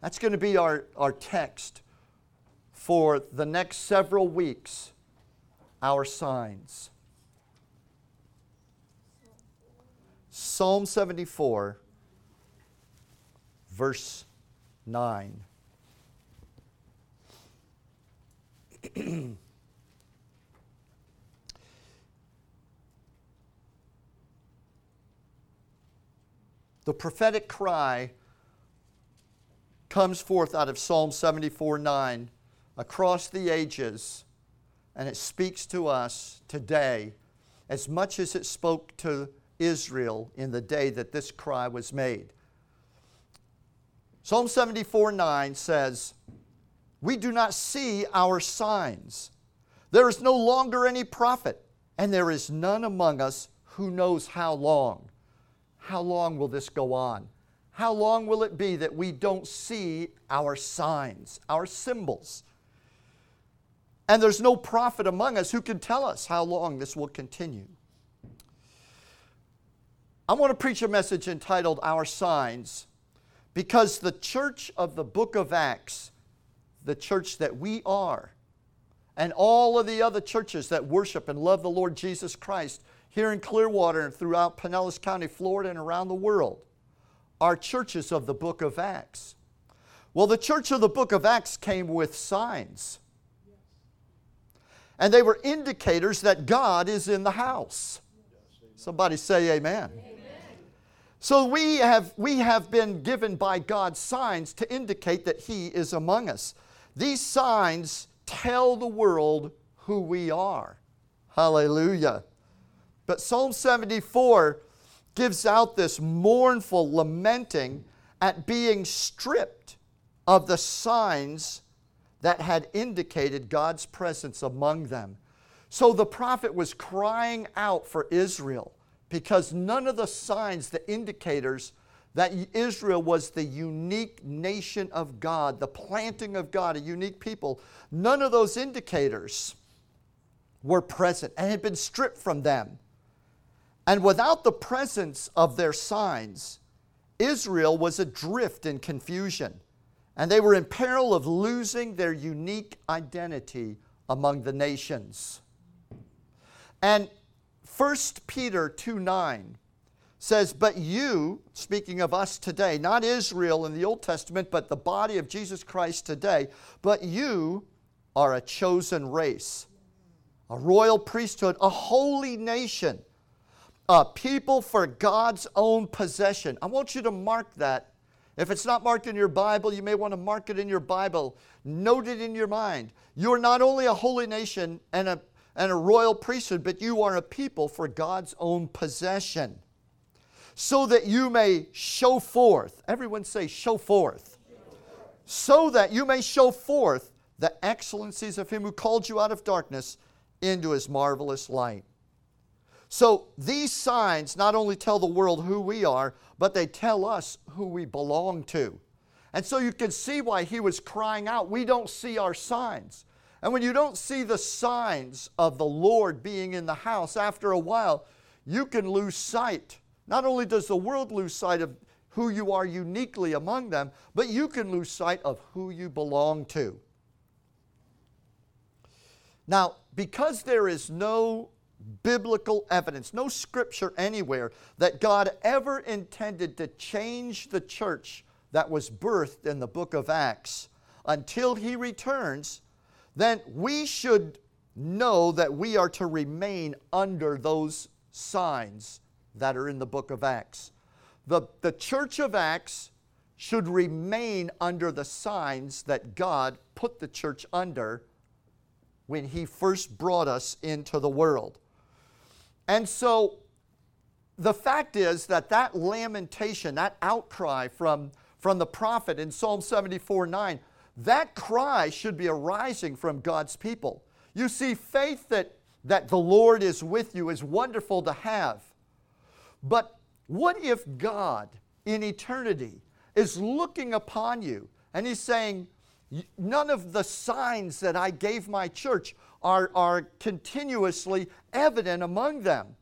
That's going to be our, our text for the next several weeks, our signs. Psalm 74, verse 9. the prophetic cry comes forth out of Psalm 74 9 across the ages, and it speaks to us today as much as it spoke to Israel in the day that this cry was made. Psalm 74 9 says, We do not see our signs. There is no longer any prophet, and there is none among us who knows how long. How long will this go on? How long will it be that we don't see our signs, our symbols? And there's no prophet among us who can tell us how long this will continue. I want to preach a message entitled Our Signs because the church of the book of Acts, the church that we are, and all of the other churches that worship and love the Lord Jesus Christ here in Clearwater and throughout Pinellas County, Florida, and around the world, are churches of the book of Acts. Well, the church of the book of Acts came with signs. And they were indicators that God is in the house. Somebody say amen. amen. So we have, we have been given by God signs to indicate that He is among us. These signs tell the world who we are. Hallelujah. But Psalm 74 gives out this mournful lamenting at being stripped of the signs that had indicated God's presence among them. So the prophet was crying out for Israel because none of the signs, the indicators that Israel was the unique nation of God, the planting of God, a unique people, none of those indicators were present and had been stripped from them. And without the presence of their signs, Israel was adrift in confusion, and they were in peril of losing their unique identity among the nations. And 1 Peter 2 9 says, But you, speaking of us today, not Israel in the Old Testament, but the body of Jesus Christ today, but you are a chosen race, a royal priesthood, a holy nation a people for God's own possession. I want you to mark that. If it's not marked in your Bible, you may want to mark it in your Bible. Note it in your mind. You are not only a holy nation and a, and a royal priesthood, but you are a people for God's own possession. So that you may show forth, everyone say, show forth. So that you may show forth the excellencies of Him who called you out of darkness into His marvelous light. So these signs not only tell the world who we are, but they tell us who we belong to. And so you can see why he was crying out, We don't see our signs. And when you don't see the signs of the Lord being in the house, after a while, you can lose sight. Not only does the world lose sight of who you are uniquely among them, but you can lose sight of who you belong to. Now, because there is no biblical evidence, no scripture anywhere that God ever intended to change the church that was birthed in the book of Acts until he returns, then we should know that we are to remain under those signs that are in the book of Acts. The, the church of Acts should remain under the signs that God put the church under when he first brought us into the world. And so the fact is that that lamentation, that outcry from, from the prophet in Psalm 74 9, that cry should be arising from God's people. You see, faith that, that the Lord is with you is wonderful to have. But what if God in eternity is looking upon you and He's saying, None of the signs that I gave my church are, are continuously evident among them.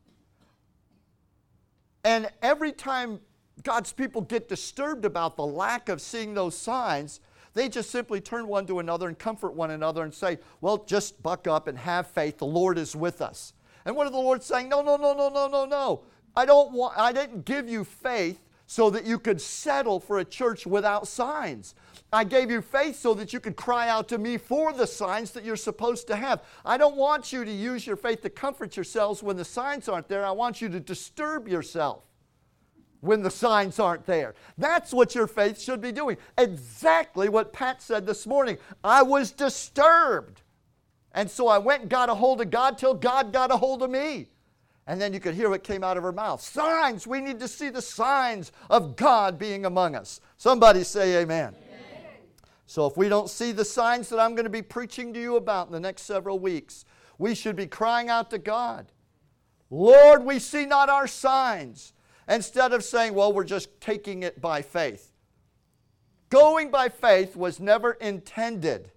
And every time God's people get disturbed about the lack of seeing those signs, they just simply turn one to another and comfort one another and say, Well, just buck up and have faith. The Lord is with us. And what are the Lord saying? No, no, no, no, no, no, no. I don't want I didn't give you faith so that you could settle for a church without signs. I gave you faith so that you could cry out to me for the signs that you're supposed to have. I don't want you to use your faith to comfort yourselves when the signs aren't there. I want you to disturb yourself when the signs aren't there. That's what your faith should be doing. Exactly what Pat said this morning. I was disturbed. And so I went and got a hold of God till God got a hold of me. And then you could hear what came out of her mouth. Signs. We need to see the signs of God being among us. Somebody say amen. amen. So if we don't see the signs that I'm going to be preaching to you about in the next several weeks, we should be crying out to God. Lord, we see not our signs instead of saying, well, we're just taking it by faith. Going by faith was never intended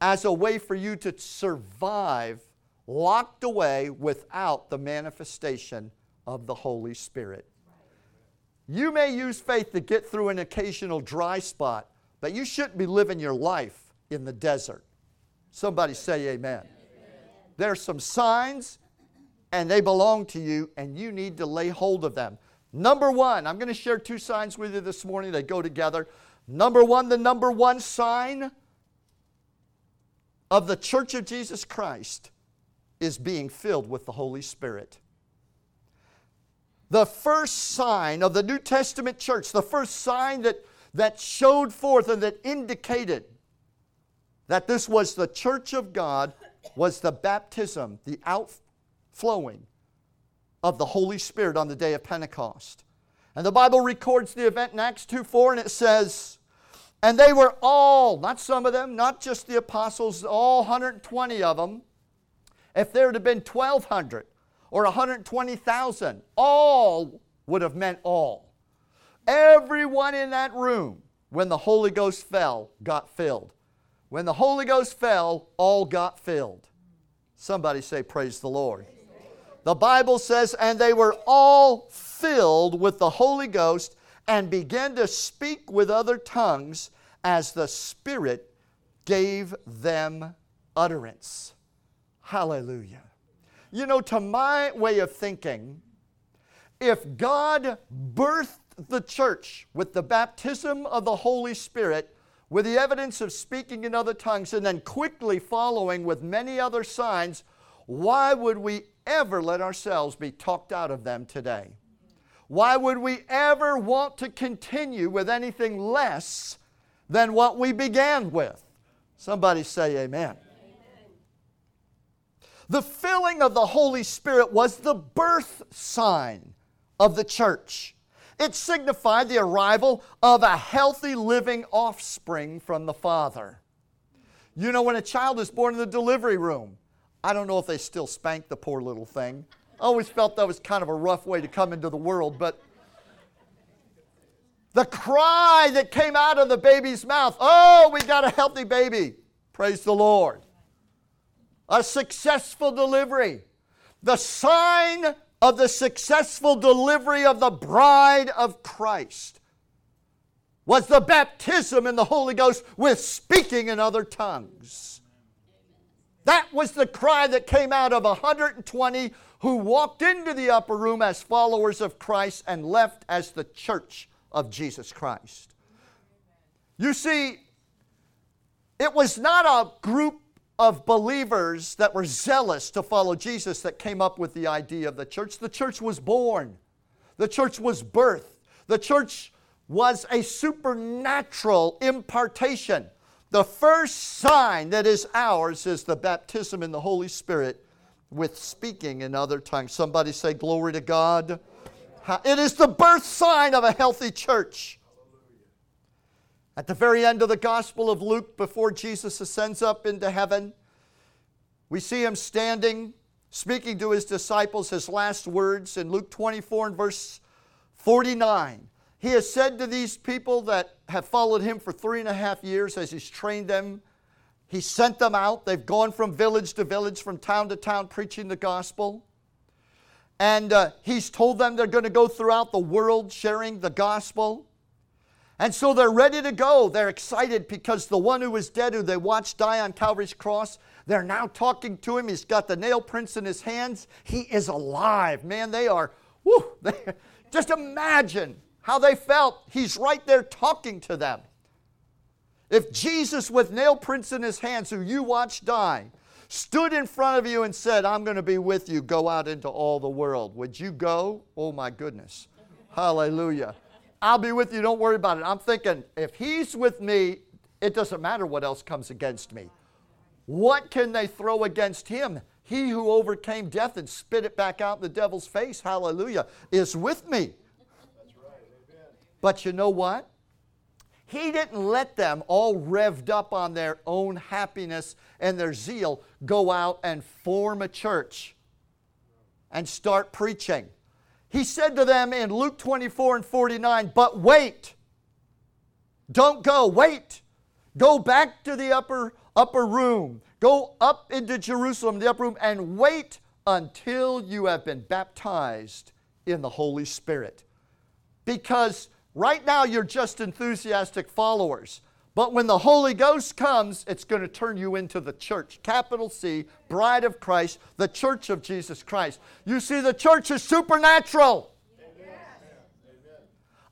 as a way for you to survive locked away without the manifestation of the Holy Spirit. You may use faith to get through an occasional dry spot, but you shouldn't be living your life in the desert. Somebody say amen. amen. There's some signs and they belong to you, and you need to lay hold of them. Number one, I'm going to share two signs with you this morning They go together. Number one, the number one sign of the church of Jesus Christ is being filled with the Holy Spirit. The first sign of the New Testament church, the first sign that, that showed forth and that indicated that this was the church of God, was the baptism, the out, flowing of the Holy Spirit on the day of Pentecost. And the Bible records the event in Acts 2 4, and it says, And they were all, not some of them, not just the apostles, all 120 of them. If there had been 1,200 or 120,000, all would have meant all. Everyone in that room, when the Holy Ghost fell, got filled. When the Holy Ghost fell, all got filled. Somebody say, Praise the Lord. The Bible says, and they were all filled with the Holy Ghost and began to speak with other tongues as the Spirit gave them utterance. Hallelujah. You know, to my way of thinking, if God birthed the church with the baptism of the Holy Spirit, with the evidence of speaking in other tongues, and then quickly following with many other signs, why would we ever let ourselves be talked out of them today? Why would we ever want to continue with anything less than what we began with? Somebody say amen. The filling of the Holy Spirit was the birth sign of the church. It signified the arrival of a healthy, living offspring from the Father. You know, when a child is born in the delivery room, I don't know if they still spank the poor little thing. I always felt that was kind of a rough way to come into the world, but the cry that came out of the baby's mouth oh, we got a healthy baby. Praise the Lord. A successful delivery. The sign of the successful delivery of the bride of Christ was the baptism in the Holy Ghost with speaking in other tongues. That was the cry that came out of 120 who walked into the upper room as followers of Christ and left as the church of Jesus Christ. You see, it was not a group of believers that were zealous to follow Jesus that came up with the idea of the church. The church was born, the church was birthed, the church was a supernatural impartation the first sign that is ours is the baptism in the Holy Spirit with speaking in other tongues. Somebody say, Glory to God. It is the birth sign of a healthy church. At the very end of the Gospel of Luke, before Jesus ascends up into heaven, we see him standing, speaking to his disciples his last words in Luke 24 and verse 49. He has said to these people that have followed him for three and a half years as he's trained them, he sent them out. They've gone from village to village, from town to town, preaching the gospel. And uh, he's told them they're going to go throughout the world sharing the gospel. And so they're ready to go. They're excited because the one who was dead, who they watched die on Calvary's cross, they're now talking to him. He's got the nail prints in his hands. He is alive. Man, they are, just imagine how they felt. He's right there talking to them. If Jesus, with nail prints in his hands, who you watched die, stood in front of you and said, I'm going to be with you, go out into all the world, would you go? Oh my goodness. Hallelujah. I'll be with you. Don't worry about it. I'm thinking, if he's with me, it doesn't matter what else comes against me. What can they throw against him? He who overcame death and spit it back out in the devil's face, hallelujah, is with me. But you know what? He didn't let them, all revved up on their own happiness and their zeal, go out and form a church and start preaching. He said to them in Luke 24 and 49, But wait, don't go, wait. Go back to the upper, upper room. Go up into Jerusalem, the upper room, and wait until you have been baptized in the Holy Spirit. Because right now you're just enthusiastic followers. But when the Holy Ghost comes, it's going to turn you into the church. Capital C, bride of Christ, the church of Jesus Christ. You see, the church is supernatural. Amen.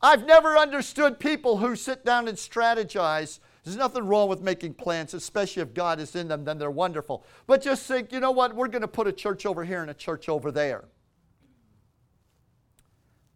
I've never understood people who sit down and strategize. There's nothing wrong with making plans, especially if God is in them, then they're wonderful. But just think, you know what? We're going to put a church over here and a church over there.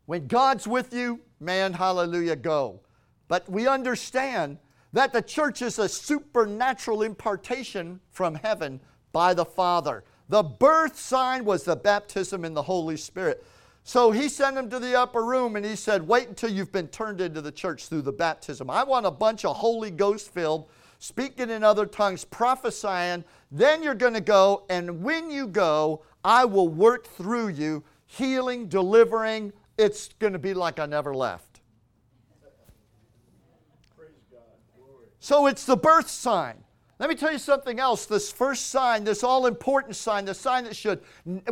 When God's with you, man, hallelujah, go. But we understand that the church is a supernatural impartation from heaven by the Father. The birth sign was the baptism in the Holy Spirit. So he sent him to the upper room and he said, Wait until you've been turned into the church through the baptism. I want a bunch of Holy Ghost filled, speaking in other tongues, prophesying. Then you're going to go, and when you go, I will work through you, healing, delivering. It's going to be like I never left. So it's the birth sign. Let me tell you something else. This first sign, this all important sign, the sign that should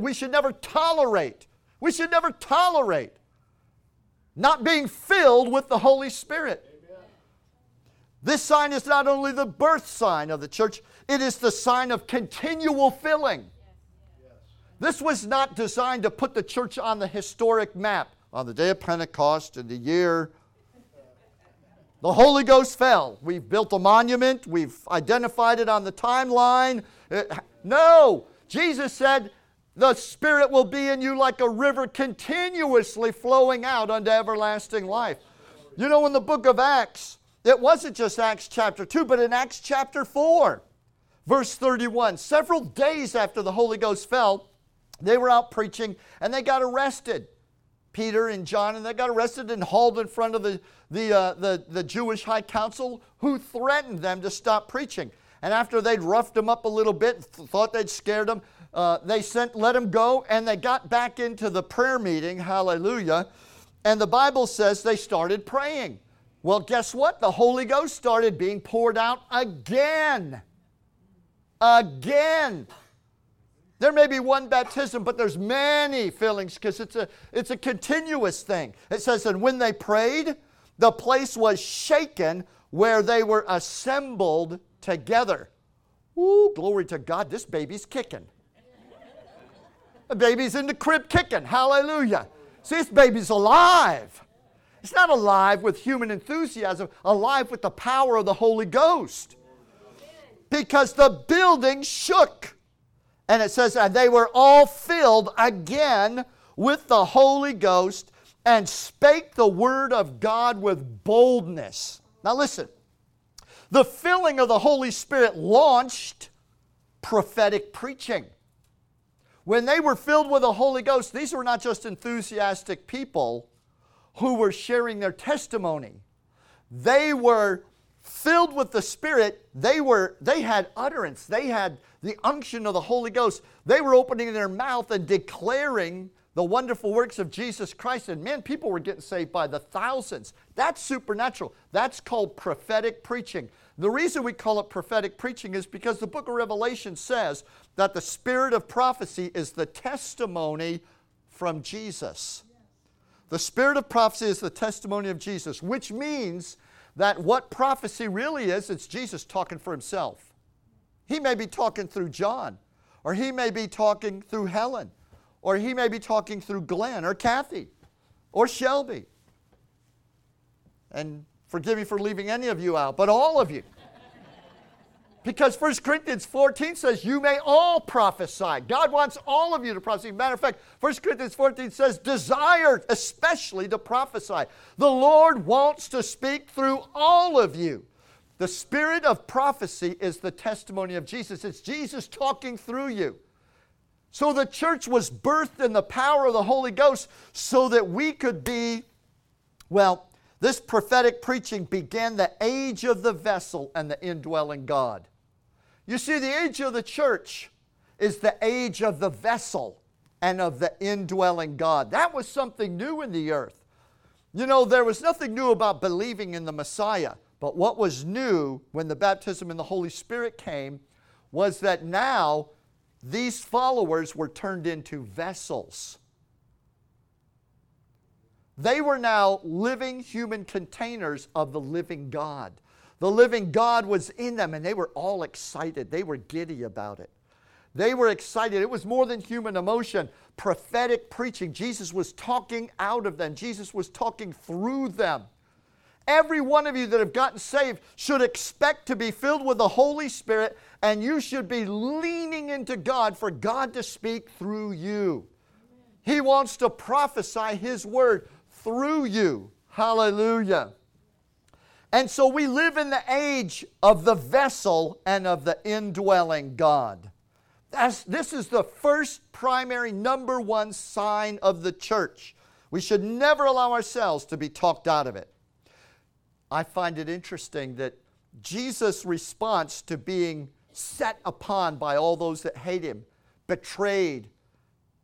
we should never tolerate. We should never tolerate not being filled with the Holy Spirit. Amen. This sign is not only the birth sign of the church, it is the sign of continual filling. Yes. This was not designed to put the church on the historic map on the day of Pentecost in the year the Holy Ghost fell. We've built a monument, we've identified it on the timeline. It, no, Jesus said, The Spirit will be in you like a river continuously flowing out unto everlasting life. You know, in the book of Acts, it wasn't just Acts chapter 2, but in Acts chapter 4, verse 31, several days after the Holy Ghost fell, they were out preaching and they got arrested. Peter and John, and they got arrested and hauled in front of the, the, uh, the, the Jewish high council who threatened them to stop preaching. And after they'd roughed them up a little bit, thought they'd scared them, uh, they sent, let them go, and they got back into the prayer meeting, hallelujah. And the Bible says they started praying. Well, guess what? The Holy Ghost started being poured out again. Again. There may be one baptism, but there's many fillings because it's a, it's a continuous thing. It says, and when they prayed, the place was shaken where they were assembled together. Ooh, glory to God, this baby's kicking. The baby's in the crib kicking. Hallelujah. See, this baby's alive. It's not alive with human enthusiasm, alive with the power of the Holy Ghost. Because the building shook. And it says, and they were all filled again with the Holy Ghost and spake the word of God with boldness. Now listen, the filling of the Holy Spirit launched prophetic preaching. When they were filled with the Holy Ghost, these were not just enthusiastic people who were sharing their testimony. They were filled with the Spirit, they were they had utterance. They had the unction of the Holy Ghost. They were opening their mouth and declaring the wonderful works of Jesus Christ. And man, people were getting saved by the thousands. That's supernatural. That's called prophetic preaching. The reason we call it prophetic preaching is because the book of Revelation says that the spirit of prophecy is the testimony from Jesus. The spirit of prophecy is the testimony of Jesus, which means that what prophecy really is, it's Jesus talking for himself. He may be talking through John, or he may be talking through Helen, or he may be talking through Glenn, or Kathy, or Shelby. And forgive me for leaving any of you out, but all of you. Because 1 Corinthians 14 says, You may all prophesy. God wants all of you to prophesy. Matter of fact, 1 Corinthians 14 says, Desire especially to prophesy. The Lord wants to speak through all of you. The spirit of prophecy is the testimony of Jesus. It's Jesus talking through you. So the church was birthed in the power of the Holy Ghost so that we could be, well, this prophetic preaching began the age of the vessel and the indwelling God. You see, the age of the church is the age of the vessel and of the indwelling God. That was something new in the earth. You know, there was nothing new about believing in the Messiah, but what was new when the baptism in the Holy Spirit came was that now these followers were turned into vessels. They were now living human containers of the living God. The living God was in them, and they were all excited. They were giddy about it. They were excited. It was more than human emotion. Prophetic preaching. Jesus was talking out of them, Jesus was talking through them. Every one of you that have gotten saved should expect to be filled with the Holy Spirit, and you should be leaning into God for God to speak through you. He wants to prophesy His word through you. Hallelujah. And so we live in the age of the vessel and of the indwelling God. That's, this is the first primary, number one sign of the church. We should never allow ourselves to be talked out of it. I find it interesting that Jesus' response to being set upon by all those that hate him, betrayed,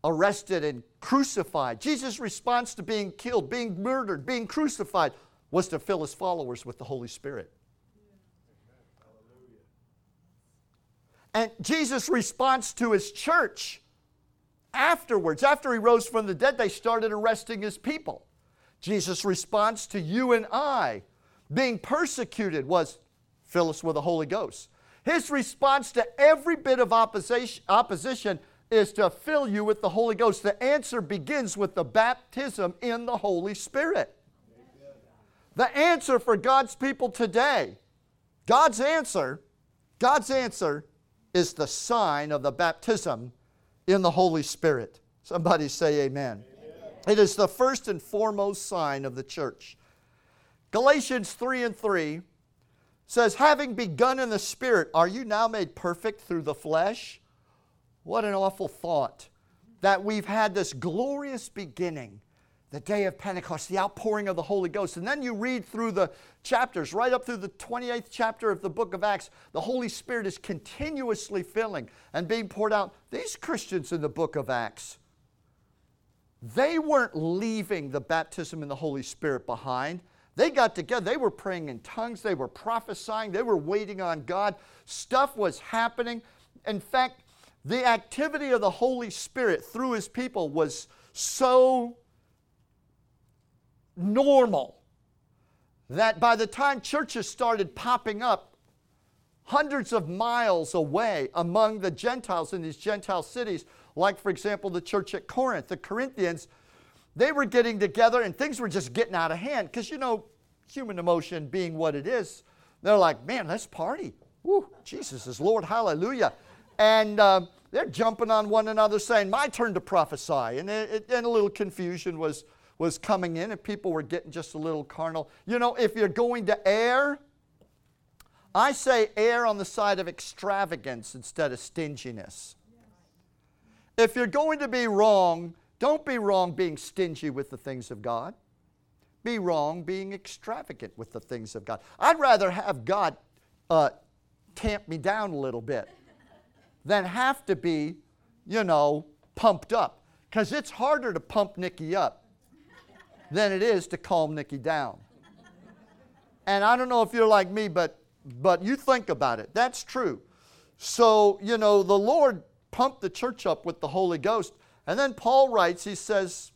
arrested, and crucified, Jesus' response to being killed, being murdered, being crucified, was to fill his followers with the Holy Spirit. And Jesus' response to his church afterwards, after he rose from the dead, they started arresting his people. Jesus' response to you and I being persecuted was fill us with the Holy Ghost. His response to every bit of opposition, opposition is to fill you with the Holy Ghost. The answer begins with the baptism in the Holy Spirit. The answer for God's people today, God's answer, God's answer is the sign of the baptism in the Holy Spirit. Somebody say amen. amen. It is the first and foremost sign of the church. Galatians 3 and 3 says, Having begun in the Spirit, are you now made perfect through the flesh? What an awful thought that we've had this glorious beginning the day of Pentecost, the outpouring of the Holy Ghost. And then you read through the chapters, right up through the 28th chapter of the book of Acts, the Holy Spirit is continuously filling and being poured out. These Christians in the book of Acts, they weren't leaving the baptism in the Holy Spirit behind. They got together, they were praying in tongues, they were prophesying, they were waiting on God. Stuff was happening. In fact, the activity of the Holy Spirit through his people was so normal that by the time churches started popping up hundreds of miles away among the Gentiles in these Gentile cities, like, for example, the church at Corinth, the Corinthians, they were getting together and things were just getting out of hand because, you know, human emotion being what it is, they're like, man, let's party. Woo, Jesus is Lord, hallelujah. And uh, they're jumping on one another saying, my turn to prophesy. And, it, and a little confusion was was coming in and people were getting just a little carnal. You know, if you're going to err, I say err on the side of extravagance instead of stinginess. If you're going to be wrong, don't be wrong being stingy with the things of God. Be wrong being extravagant with the things of God. I'd rather have God uh, tamp me down a little bit than have to be, you know, pumped up. Because it's harder to pump Nikki up than it is to calm Nikki down. And I don't know if you're like me, but but you think about it. That's true. So, you know, the Lord pumped the church up with the Holy Ghost, And then Paul writes, he says,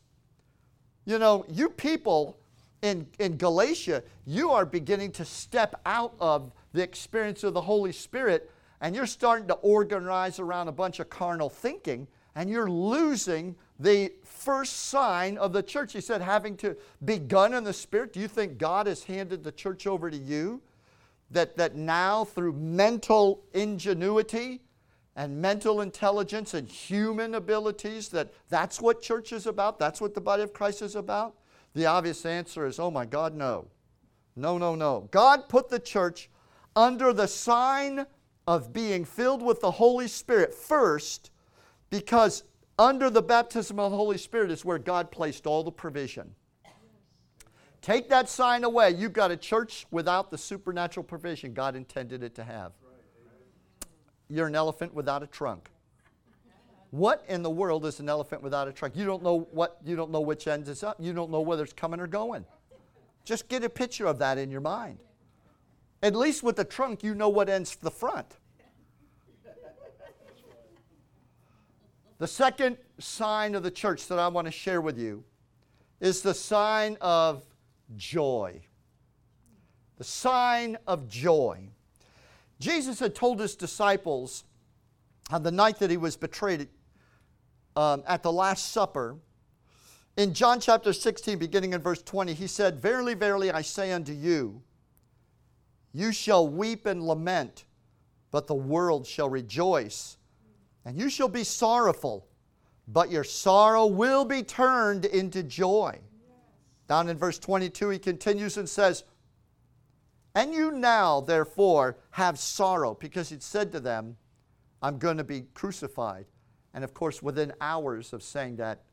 You know, you people in, in Galatia, you are beginning to step out of the experience of the Holy Spirit and you're starting to organize around a bunch of carnal thinking and you're losing the first sign of the church. He said, having to begun in the Spirit. Do you think God has handed the church over to you? That, that now, through mental ingenuity and mental intelligence and human abilities, that that's what church is about? That's what the body of Christ is about? The obvious answer is, oh my God, no. No, no, no. God put the church under the sign of being filled with the Holy Spirit first because under the baptism of the Holy Spirit is where God placed all the provision. Take that sign away, you've got a church without the supernatural provision God intended it to have. You're an elephant without a trunk. What in the world is an elephant without a trunk? You don't know what you don't know which end is up. You don't know whether it's coming or going. Just get a picture of that in your mind. At least with the trunk, you know what ends the front. The second sign of the church that I want to share with you is the sign of joy. The sign of joy. Jesus had told his disciples on the night that he was betrayed um, at the Last Supper, in John chapter 16, beginning in verse 20, he said, Verily, verily, I say unto you, you shall weep and lament, but the world shall rejoice and you shall be sorrowful, but your sorrow will be turned into joy. Down in verse 22, he continues and says, And you now, therefore, have sorrow, because he'd said to them, I'm going to be crucified. And of course, within hours of saying that,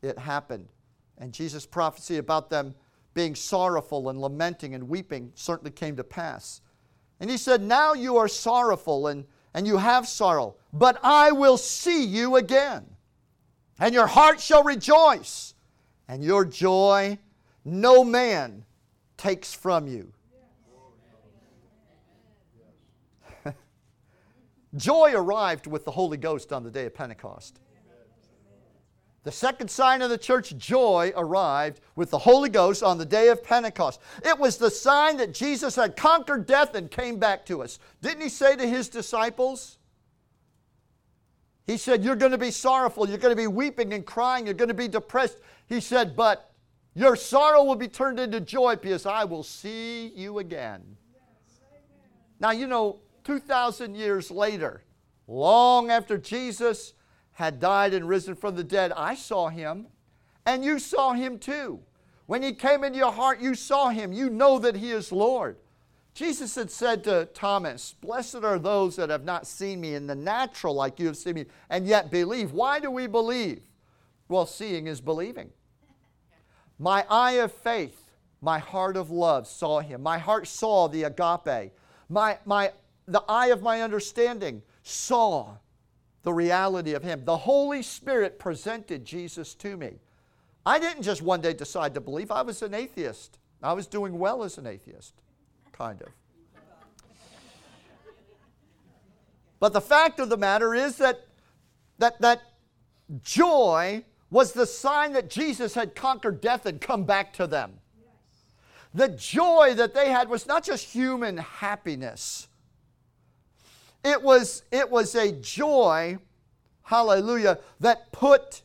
it happened. And Jesus' prophecy about them being sorrowful and lamenting and weeping certainly came to pass. And he said, Now you are sorrowful and and you have sorrow, but I will see you again. And your heart shall rejoice, and your joy no man takes from you. Joy arrived with the Holy Ghost on the day of Pentecost. The second sign of the church, joy, arrived with the Holy Ghost on the day of Pentecost. It was the sign that Jesus had conquered death and came back to us. Didn't he say to his disciples? He said, You're going to be sorrowful, you're going to be weeping and crying, you're going to be depressed. He said, But your sorrow will be turned into joy because I will see you again. now, you know, 2,000 years later, long after Jesus had died and risen from the dead, I saw him, and you saw him too. When he came into your heart, you saw him. You know that he is Lord. Jesus had said to Thomas, Blessed are those that have not seen me in the natural like you have seen me, and yet believe. Why do we believe? Well, seeing is believing. My eye of faith, my heart of love saw him. My heart saw the agape. My, my, the eye of my understanding saw the reality of Him. The Holy Spirit presented Jesus to me. I didn't just one day decide to believe, I was an atheist. I was doing well as an atheist, kind of. But the fact of the matter is that, that, that joy was the sign that Jesus had conquered death and come back to them. The joy that they had was not just human happiness, it was, it was a joy, hallelujah, that put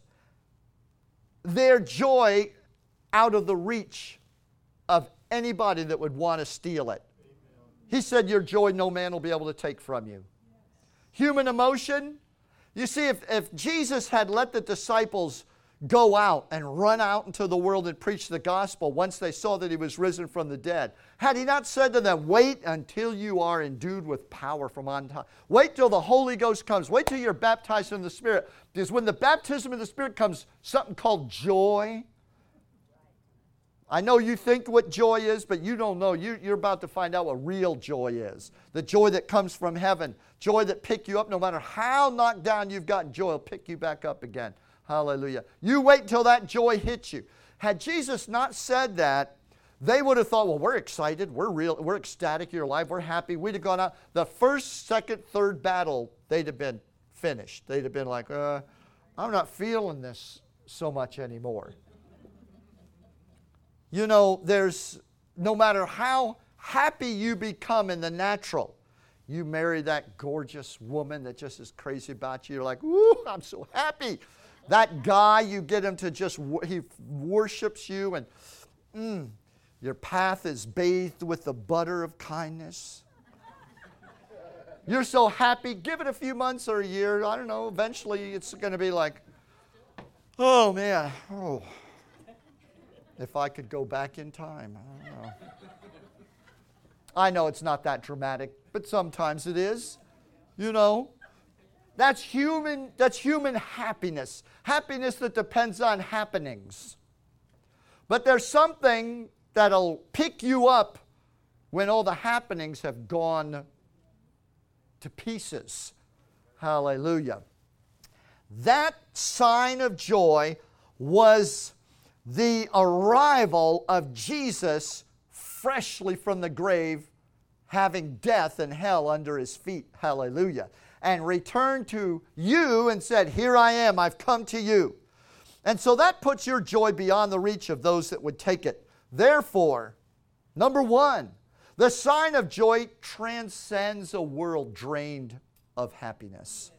their joy out of the reach of anybody that would want to steal it. He said, Your joy no man will be able to take from you. Human emotion. You see, if, if Jesus had let the disciples go out and run out into the world and preach the gospel once they saw that he was risen from the dead. Had he not said to them, Wait until you are endued with power from on high. Wait till the Holy Ghost comes. Wait till you're baptized in the Spirit. Because when the baptism of the Spirit comes, something called joy. I know you think what joy is, but you don't know. You, you're about to find out what real joy is. The joy that comes from heaven. Joy that pick you up no matter how knocked down you've gotten, joy will pick you back up again. Hallelujah. You wait till that joy hits you. Had Jesus not said that, they would have thought, well, we're excited, we're real, we're ecstatic, you're alive, we're happy. We'd have gone out. The first, second, third battle, they'd have been finished. They'd have been like, uh, I'm not feeling this so much anymore. You know, there's no matter how happy you become in the natural, you marry that gorgeous woman that just is crazy about you. You're like, ooh, I'm so happy. That guy, you get him to just, he worships you, and mm, your path is bathed with the butter of kindness. You're so happy. Give it a few months or a year. I don't know. Eventually, it's going to be like, oh man, oh, if I could go back in time. I don't know. I know it's not that dramatic, but sometimes it is. You know, that's human, that's human happiness. Happiness that depends on happenings. But there's something that'll pick you up when all the happenings have gone to pieces. Hallelujah. That sign of joy was the arrival of Jesus freshly from the grave, having death and hell under his feet. Hallelujah. And returned to you and said, Here I am, I've come to you. And so that puts your joy beyond the reach of those that would take it. Therefore, number one, the sign of joy transcends a world drained of happiness.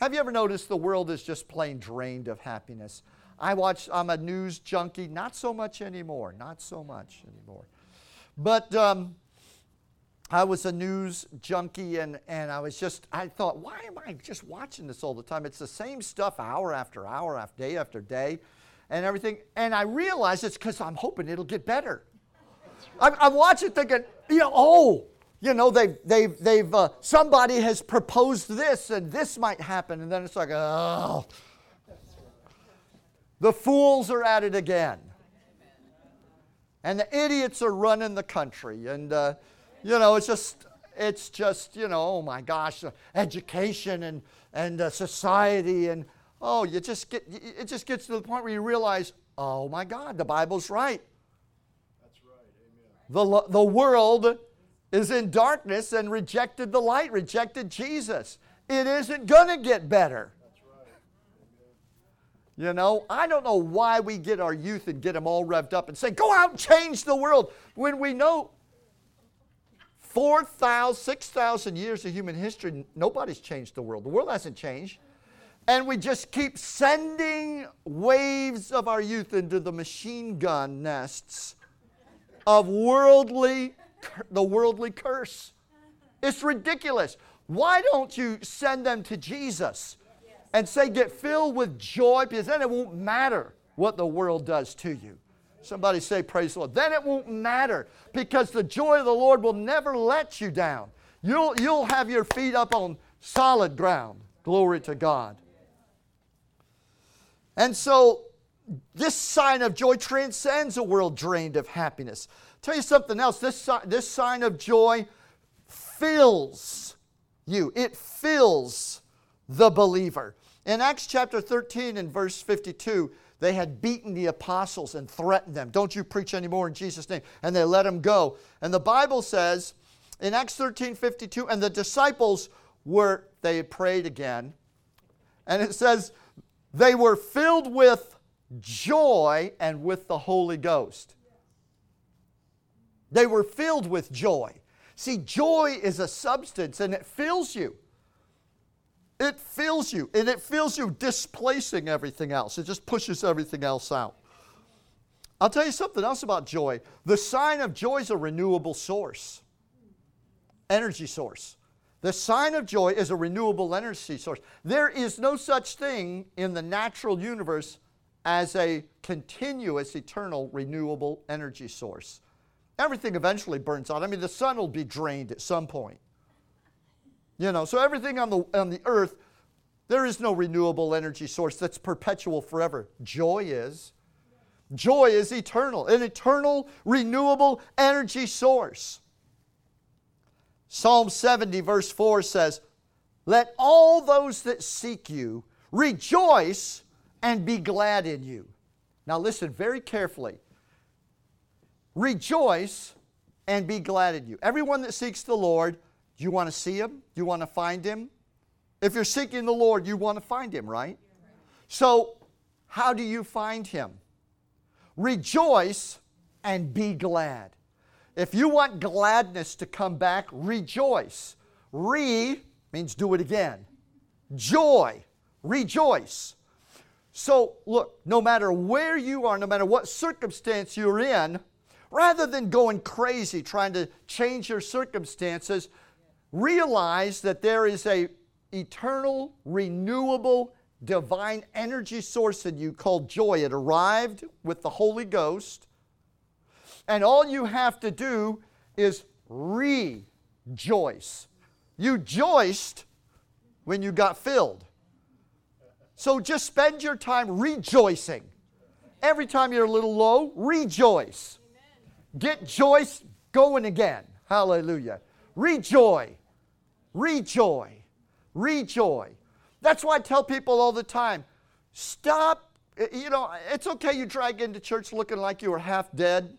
Have you ever noticed the world is just plain drained of happiness? I watch, I'm a news junkie, not so much anymore, not so much anymore. But um, I was a news junkie and, and I was just, I thought, why am I just watching this all the time? It's the same stuff hour after hour, after day after day, and everything. And I realized it's because I'm hoping it'll get better. I'm, I'm watching thinking, you know, oh, you know, they've, they've, they've, uh, somebody has proposed this and this might happen. And then it's like, oh, the fools are at it again. And the idiots are running the country. And, uh, you know, it's just, it's just, you know, oh my gosh, education and, and uh, society. And, oh, you just get, it just gets to the point where you realize, oh my God, the Bible's right. That's right. Amen. The, the world is in darkness and rejected the light, rejected Jesus. It isn't going to get better. You know, I don't know why we get our youth and get them all revved up and say, go out and change the world when we know 4,000, 6,000 years of human history, nobody's changed the world. The world hasn't changed. And we just keep sending waves of our youth into the machine gun nests of worldly, the worldly curse. It's ridiculous. Why don't you send them to Jesus? and say, get filled with joy, because then it won't matter what the world does to you. Somebody say, Praise the Lord. Then it won't matter because the joy of the Lord will never let you down. You'll, you'll have your feet up on solid ground. Glory to God. And so, this sign of joy transcends a world drained of happiness. I'll tell you something else. This, this sign of joy fills you, it fills the believer. In Acts chapter 13 and verse 52, they had beaten the apostles and threatened them. Don't you preach anymore in Jesus' name. And they let them go. And the Bible says in Acts 13 52, and the disciples were, they prayed again. And it says, they were filled with joy and with the Holy Ghost. They were filled with joy. See, joy is a substance and it fills you. It fills you, and it fills you displacing everything else. It just pushes everything else out. I'll tell you something else about joy. The sign of joy is a renewable source, energy source. The sign of joy is a renewable energy source. There is no such thing in the natural universe as a continuous, eternal, renewable energy source. Everything eventually burns out. I mean, the sun will be drained at some point. You know, so everything on the, on the earth, there is no renewable energy source that's perpetual forever. Joy is. Joy is eternal, an eternal, renewable energy source. Psalm 70, verse 4 says, Let all those that seek you rejoice and be glad in you. Now, listen very carefully. Rejoice and be glad in you. Everyone that seeks the Lord do you want to see him? Do you want to find him? If you're seeking the Lord, you want to find him, right? So, how do you find him? Rejoice and be glad. If you want gladness to come back, rejoice. Re means do it again. Joy, rejoice. So, look, no matter where you are, no matter what circumstance you're in, rather than going crazy trying to change your circumstances, realize that there is a eternal, renewable, divine energy source in you called joy. It arrived with the Holy Ghost. And all you have to do is rejoice. You joiced when you got filled. So just spend your time rejoicing. Every time you're a little low, rejoice. Get joy going again. Hallelujah. Rejoice. Rejoice. Rejoice. That's why I tell people all the time stop. Eh, you know, it's okay you drag into church looking like you were half dead.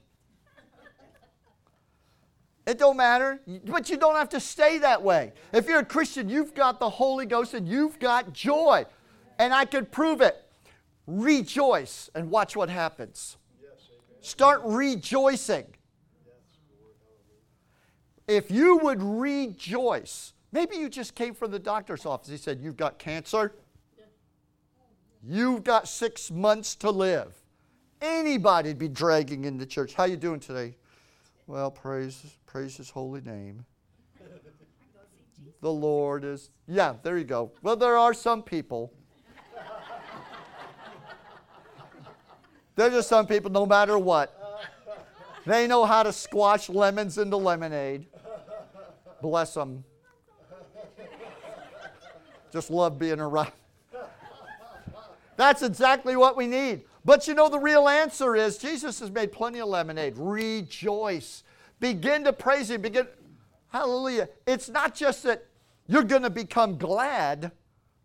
It don't matter, but you don't have to stay that way. If you're a Christian, you've got the Holy Ghost and you've got joy. And I can prove it. Rejoice and watch what happens. Start rejoicing. If you would rejoice, maybe you just came from the doctor's office. He said, You've got cancer. You've got six months to live. Anybody'd be dragging in the church. How you doing today? Well, praise, praise his holy name. The Lord is, yeah, there you go. Well, there are some people. There's just some people, no matter what, they know how to squash lemons into lemonade. Bless them. Just love being around. That's exactly what we need. But you know, the real answer is Jesus has made plenty of lemonade. Rejoice. Begin to praise Him. Begin. Hallelujah. It's not just that you're going to become glad,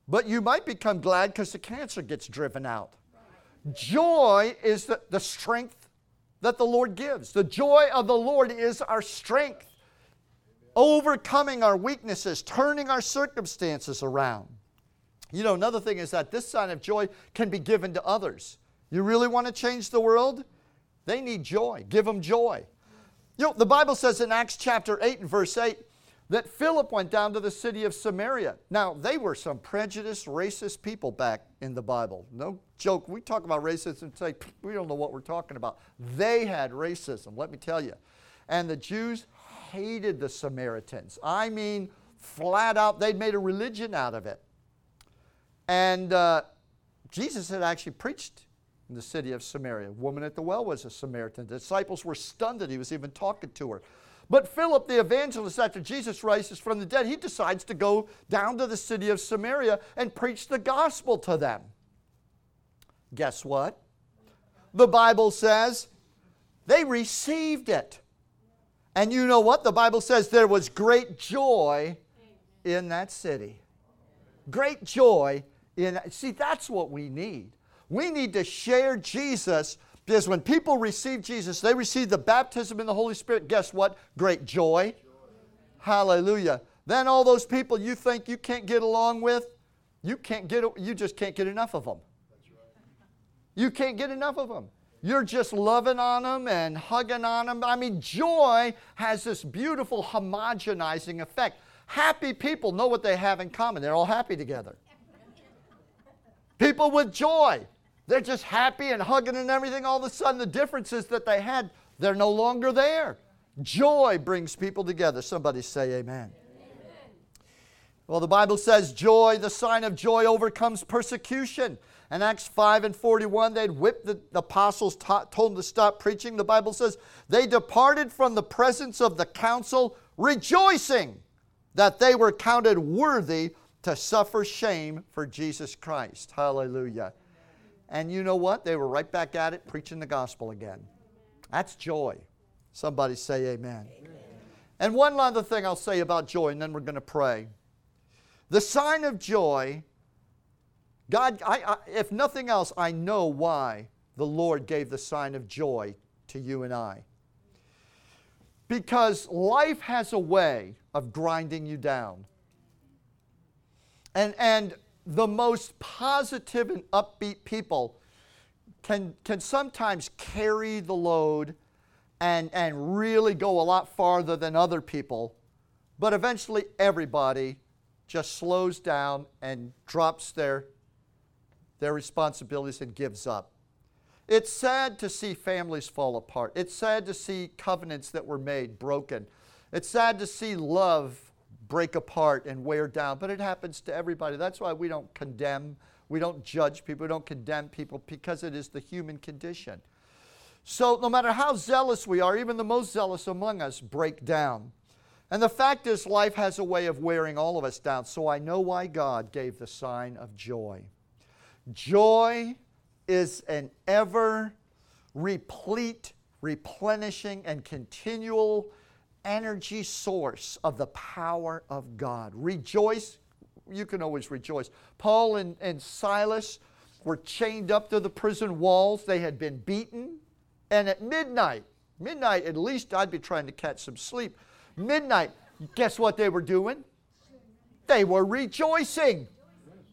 but you might become glad because the cancer gets driven out. Joy is the, the strength that the Lord gives. The joy of the Lord is our strength, overcoming our weaknesses, turning our circumstances around. You know, another thing is that this sign of joy can be given to others. You really want to change the world? They need joy. Give them joy. You know, the Bible says in Acts chapter 8 and verse 8 that Philip went down to the city of Samaria. Now, they were some prejudiced, racist people back in the Bible. No joke. We talk about racism and say, we don't know what we're talking about. They had racism, let me tell you. And the Jews hated the Samaritans. I mean, flat out, they'd made a religion out of it. And uh, Jesus had actually preached in the city of Samaria. A woman at the well was a Samaritan. The disciples were stunned that he was even talking to her. But Philip the evangelist, after Jesus rises from the dead, he decides to go down to the city of Samaria and preach the gospel to them. Guess what? The Bible says they received it. And you know what? The Bible says there was great joy in that city. Great joy in see that's what we need. We need to share Jesus because when people receive Jesus, they receive the baptism in the Holy Spirit. Guess what? Great joy. Hallelujah. Then all those people you think you can't get along with, you can't get you just can't get enough of them. You can't get enough of them. You're just loving on them and hugging on them. I mean, joy has this beautiful homogenizing effect. Happy people know what they have in common. They're all happy together. People with joy, they're just happy and hugging and everything. All of a sudden, the differences that they had, they're no longer there. Joy brings people together. Somebody say amen. Well, the Bible says joy, the sign of joy, overcomes persecution. In Acts 5 and 41, they'd whipped the, the apostles, told them to stop preaching. The Bible says they departed from the presence of the council, rejoicing that they were counted worthy to suffer shame for Jesus Christ. Hallelujah. And you know what? They were right back at it, preaching the gospel again. That's joy. Somebody say amen. amen. And one other thing I'll say about joy, and then we're going to pray. The sign of joy, God, I, I, if nothing else, I know why the Lord gave the sign of joy to you and I. Because life has a way of grinding you down. And, and the most positive and upbeat people can, can sometimes carry the load and, and really go a lot farther than other people, but eventually everybody just slows down and drops their, their responsibilities and gives up. It's sad to see families fall apart. It's sad to see covenants that were made broken. It's sad to see love break apart and wear down, but it happens to everybody. That's why we don't condemn, we don't judge people, we don't condemn people because it is the human condition. So, no matter how zealous we are, even the most zealous among us break down. And the fact is, life has a way of wearing all of us down. So, I know why God gave the sign of joy. Joy is an ever replete, replenishing, and continual energy source of the power of God. Rejoice. You can always rejoice. Paul and, and Silas were chained up to the prison walls. They had been beaten. And at midnight, midnight at least, I'd be trying to catch some sleep. Midnight, guess what they were doing? They were rejoicing.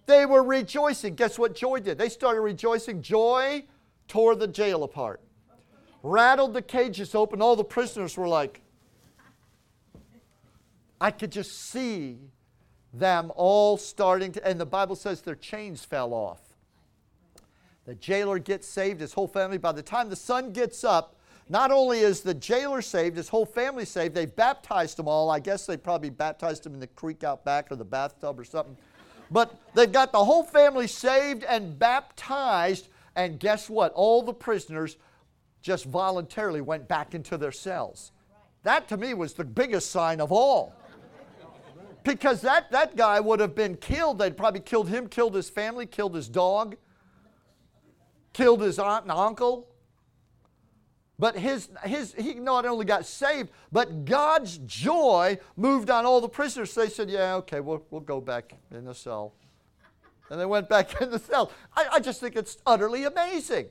They were rejoicing. Guess what joy did? They started rejoicing. Joy tore the jail apart, rattled the cages open. All the prisoners were like, I could just see them all starting to, and the Bible says their chains fell off. The jailer gets saved, his whole family. By the time the sun gets up, not only is the jailer saved, his whole family saved, they've baptized them all. I guess they probably baptized them in the creek out back or the bathtub or something. But they've got the whole family saved and baptized, and guess what? All the prisoners just voluntarily went back into their cells. That to me was the biggest sign of all because that, that guy would have been killed. They'd probably killed him, killed his family, killed his dog, killed his aunt and uncle. But his, his, he not only got saved, but God's joy moved on all the prisoners. They said, Yeah, okay, we'll, we'll go back in the cell. And they went back in the cell. I, I just think it's utterly amazing.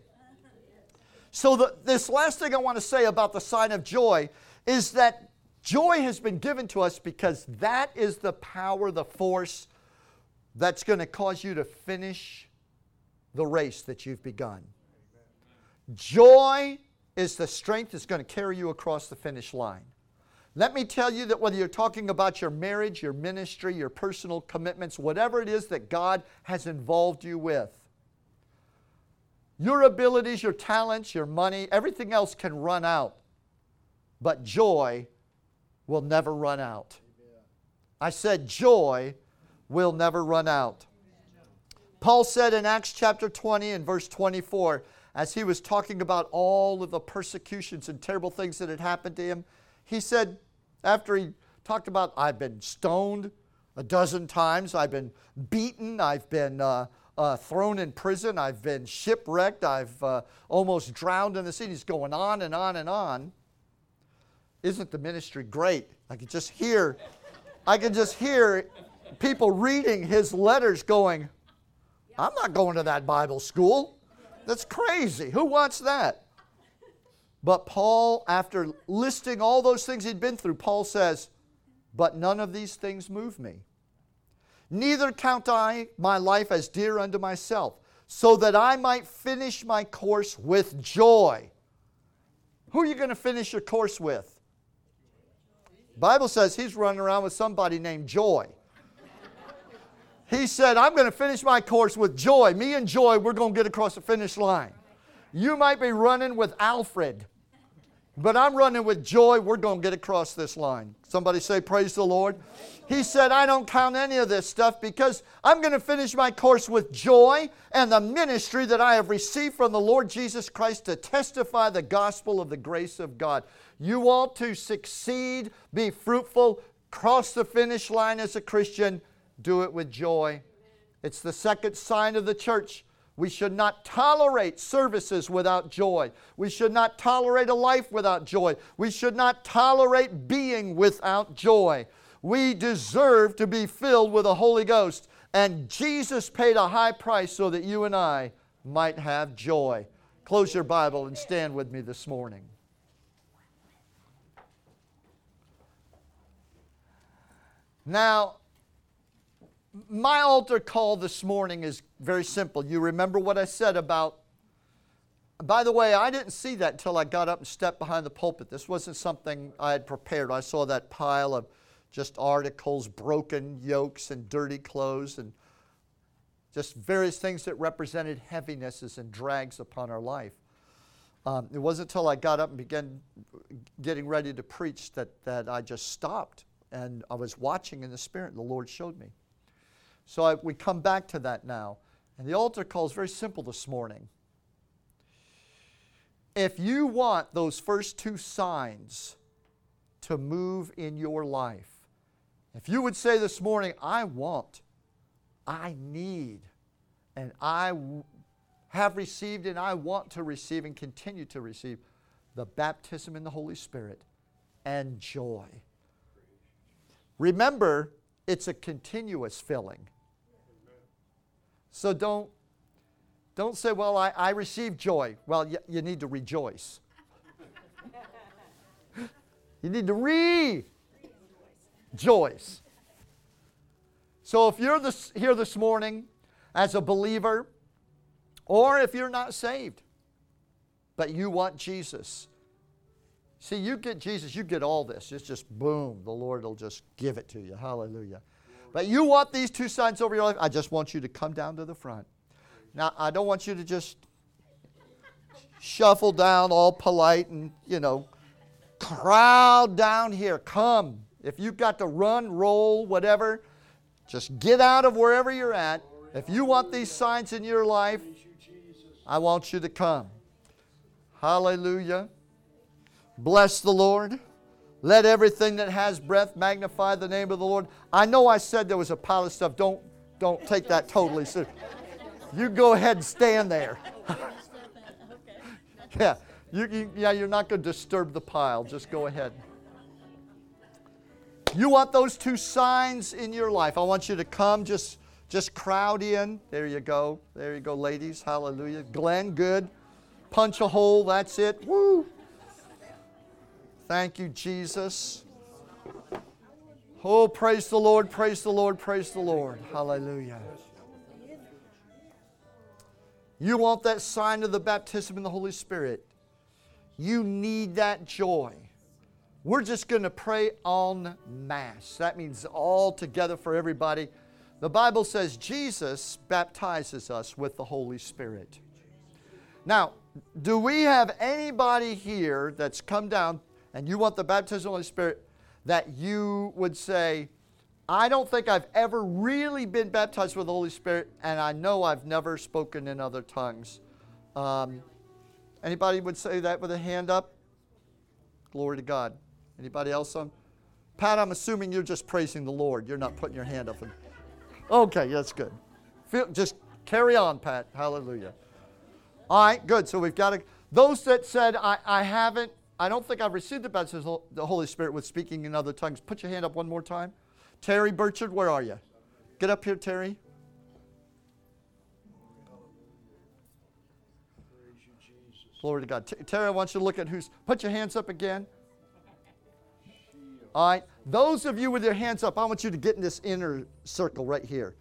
So, the, this last thing I want to say about the sign of joy is that Joy has been given to us because that is the power, the force that's going to cause you to finish the race that you've begun. Joy is the strength that's going to carry you across the finish line. Let me tell you that whether you're talking about your marriage, your ministry, your personal commitments, whatever it is that God has involved you with, your abilities, your talents, your money, everything else can run out. But joy will never run out. I said, joy will never run out. Paul said in Acts chapter 20 and verse 24, as he was talking about all of the persecutions and terrible things that had happened to him, he said, after he talked about, I've been stoned a dozen times, I've been beaten, I've been uh, uh, thrown in prison, I've been shipwrecked, I've uh, almost drowned in the sea. He's going on and on and on. Isn't the ministry great? I could just hear, I could just hear people reading his letters going, I'm not going to that Bible school. That's crazy. Who wants that? But Paul, after listing all those things he'd been through, Paul says, But none of these things move me. Neither count I my life as dear unto myself, so that I might finish my course with joy. Who are you going to finish your course with? Bible says he's running around with somebody named Joy. He said, I'm going to finish my course with joy. Me and joy, we're going to get across the finish line. You might be running with Alfred, but I'm running with joy. We're going to get across this line. Somebody say, Praise the Lord. He said, I don't count any of this stuff because I'm going to finish my course with joy and the ministry that I have received from the Lord Jesus Christ to testify the gospel of the grace of God. You want to succeed, be fruitful, cross the finish line as a Christian, do it with joy. It's the second sign of the church. We should not tolerate services without joy. We should not tolerate a life without joy. We should not tolerate being without joy. We deserve to be filled with the Holy Ghost. And Jesus paid a high price so that you and I might have joy. Close your Bible and stand with me this morning. Now, my altar call this morning is very simple. You remember what I said about. By the way, I didn't see that until I got up and stepped behind the pulpit. This wasn't something I had prepared. I saw that pile of just articles, broken yokes, and dirty clothes, and just various things that represented heavinesses and drags upon our life. Um, it wasn't until I got up and began getting ready to preach that, that I just stopped and I was watching in the Spirit, and the Lord showed me. So I, we come back to that now. And the altar call is very simple this morning. If you want those first two signs to move in your life, if you would say this morning, I want, I need, and I have received and I want to receive and continue to receive the baptism in the Holy Spirit and joy. Remember, it's a continuous filling. So don't, don't say, well, I, I received joy. Well, y- you need to rejoice. you need to re rejoice. So if you're this, here this morning as a believer, or if you're not saved, but you want Jesus, see, you get Jesus, you get all this. It's just boom, the Lord will just give it to you. Hallelujah. But you want these two signs over your life, I just want you to come down to the front. Now, I don't want you to just shuffle down all polite and, you know, crowd down here. Come. If you've got to run, roll, whatever, just get out of wherever you're at. If you want these signs in your life, I want you to come. Hallelujah. Bless the Lord. Let everything that has breath magnify the name of the Lord. I know I said there was a pile of stuff. Don't, don't take that totally serious. You go ahead and stand there. yeah, you, you, yeah, you're not going to disturb the pile. Just go ahead. You want those two signs in your life. I want you to come, just, just crowd in. There you go. There you go, ladies. Hallelujah. Glenn, good. Punch a hole. That's it. Woo. Thank you, Jesus. Oh, praise the Lord, praise the Lord, praise the Lord. Hallelujah. You want that sign of the baptism in the Holy Spirit. You need that joy. We're just going to pray on mass. That means all together for everybody. The Bible says Jesus baptizes us with the Holy Spirit. Now, do we have anybody here that's come down and you want the baptism of the Holy Spirit that you would say, I don't think I've ever really been baptized with the Holy Spirit, and I know I've never spoken in other tongues. Um, anybody would say that with a hand up? Glory to God. Anybody else on? Pat, I'm assuming you're just praising the Lord. You're not putting your hand up. And, okay, that's good. Feel, just carry on, Pat. Hallelujah. All right, good. So we've got those that said, I, I haven't, I don't think I've received the baptism of the Holy Spirit with speaking in other tongues. Put your hand up one more time. Terry Burchard, where are you? Get up here, Terry. Glory to God. Terry, I want you to look at who's. Put your hands up again. All right. Those of you with your hands up, I want you to get in this inner circle right here.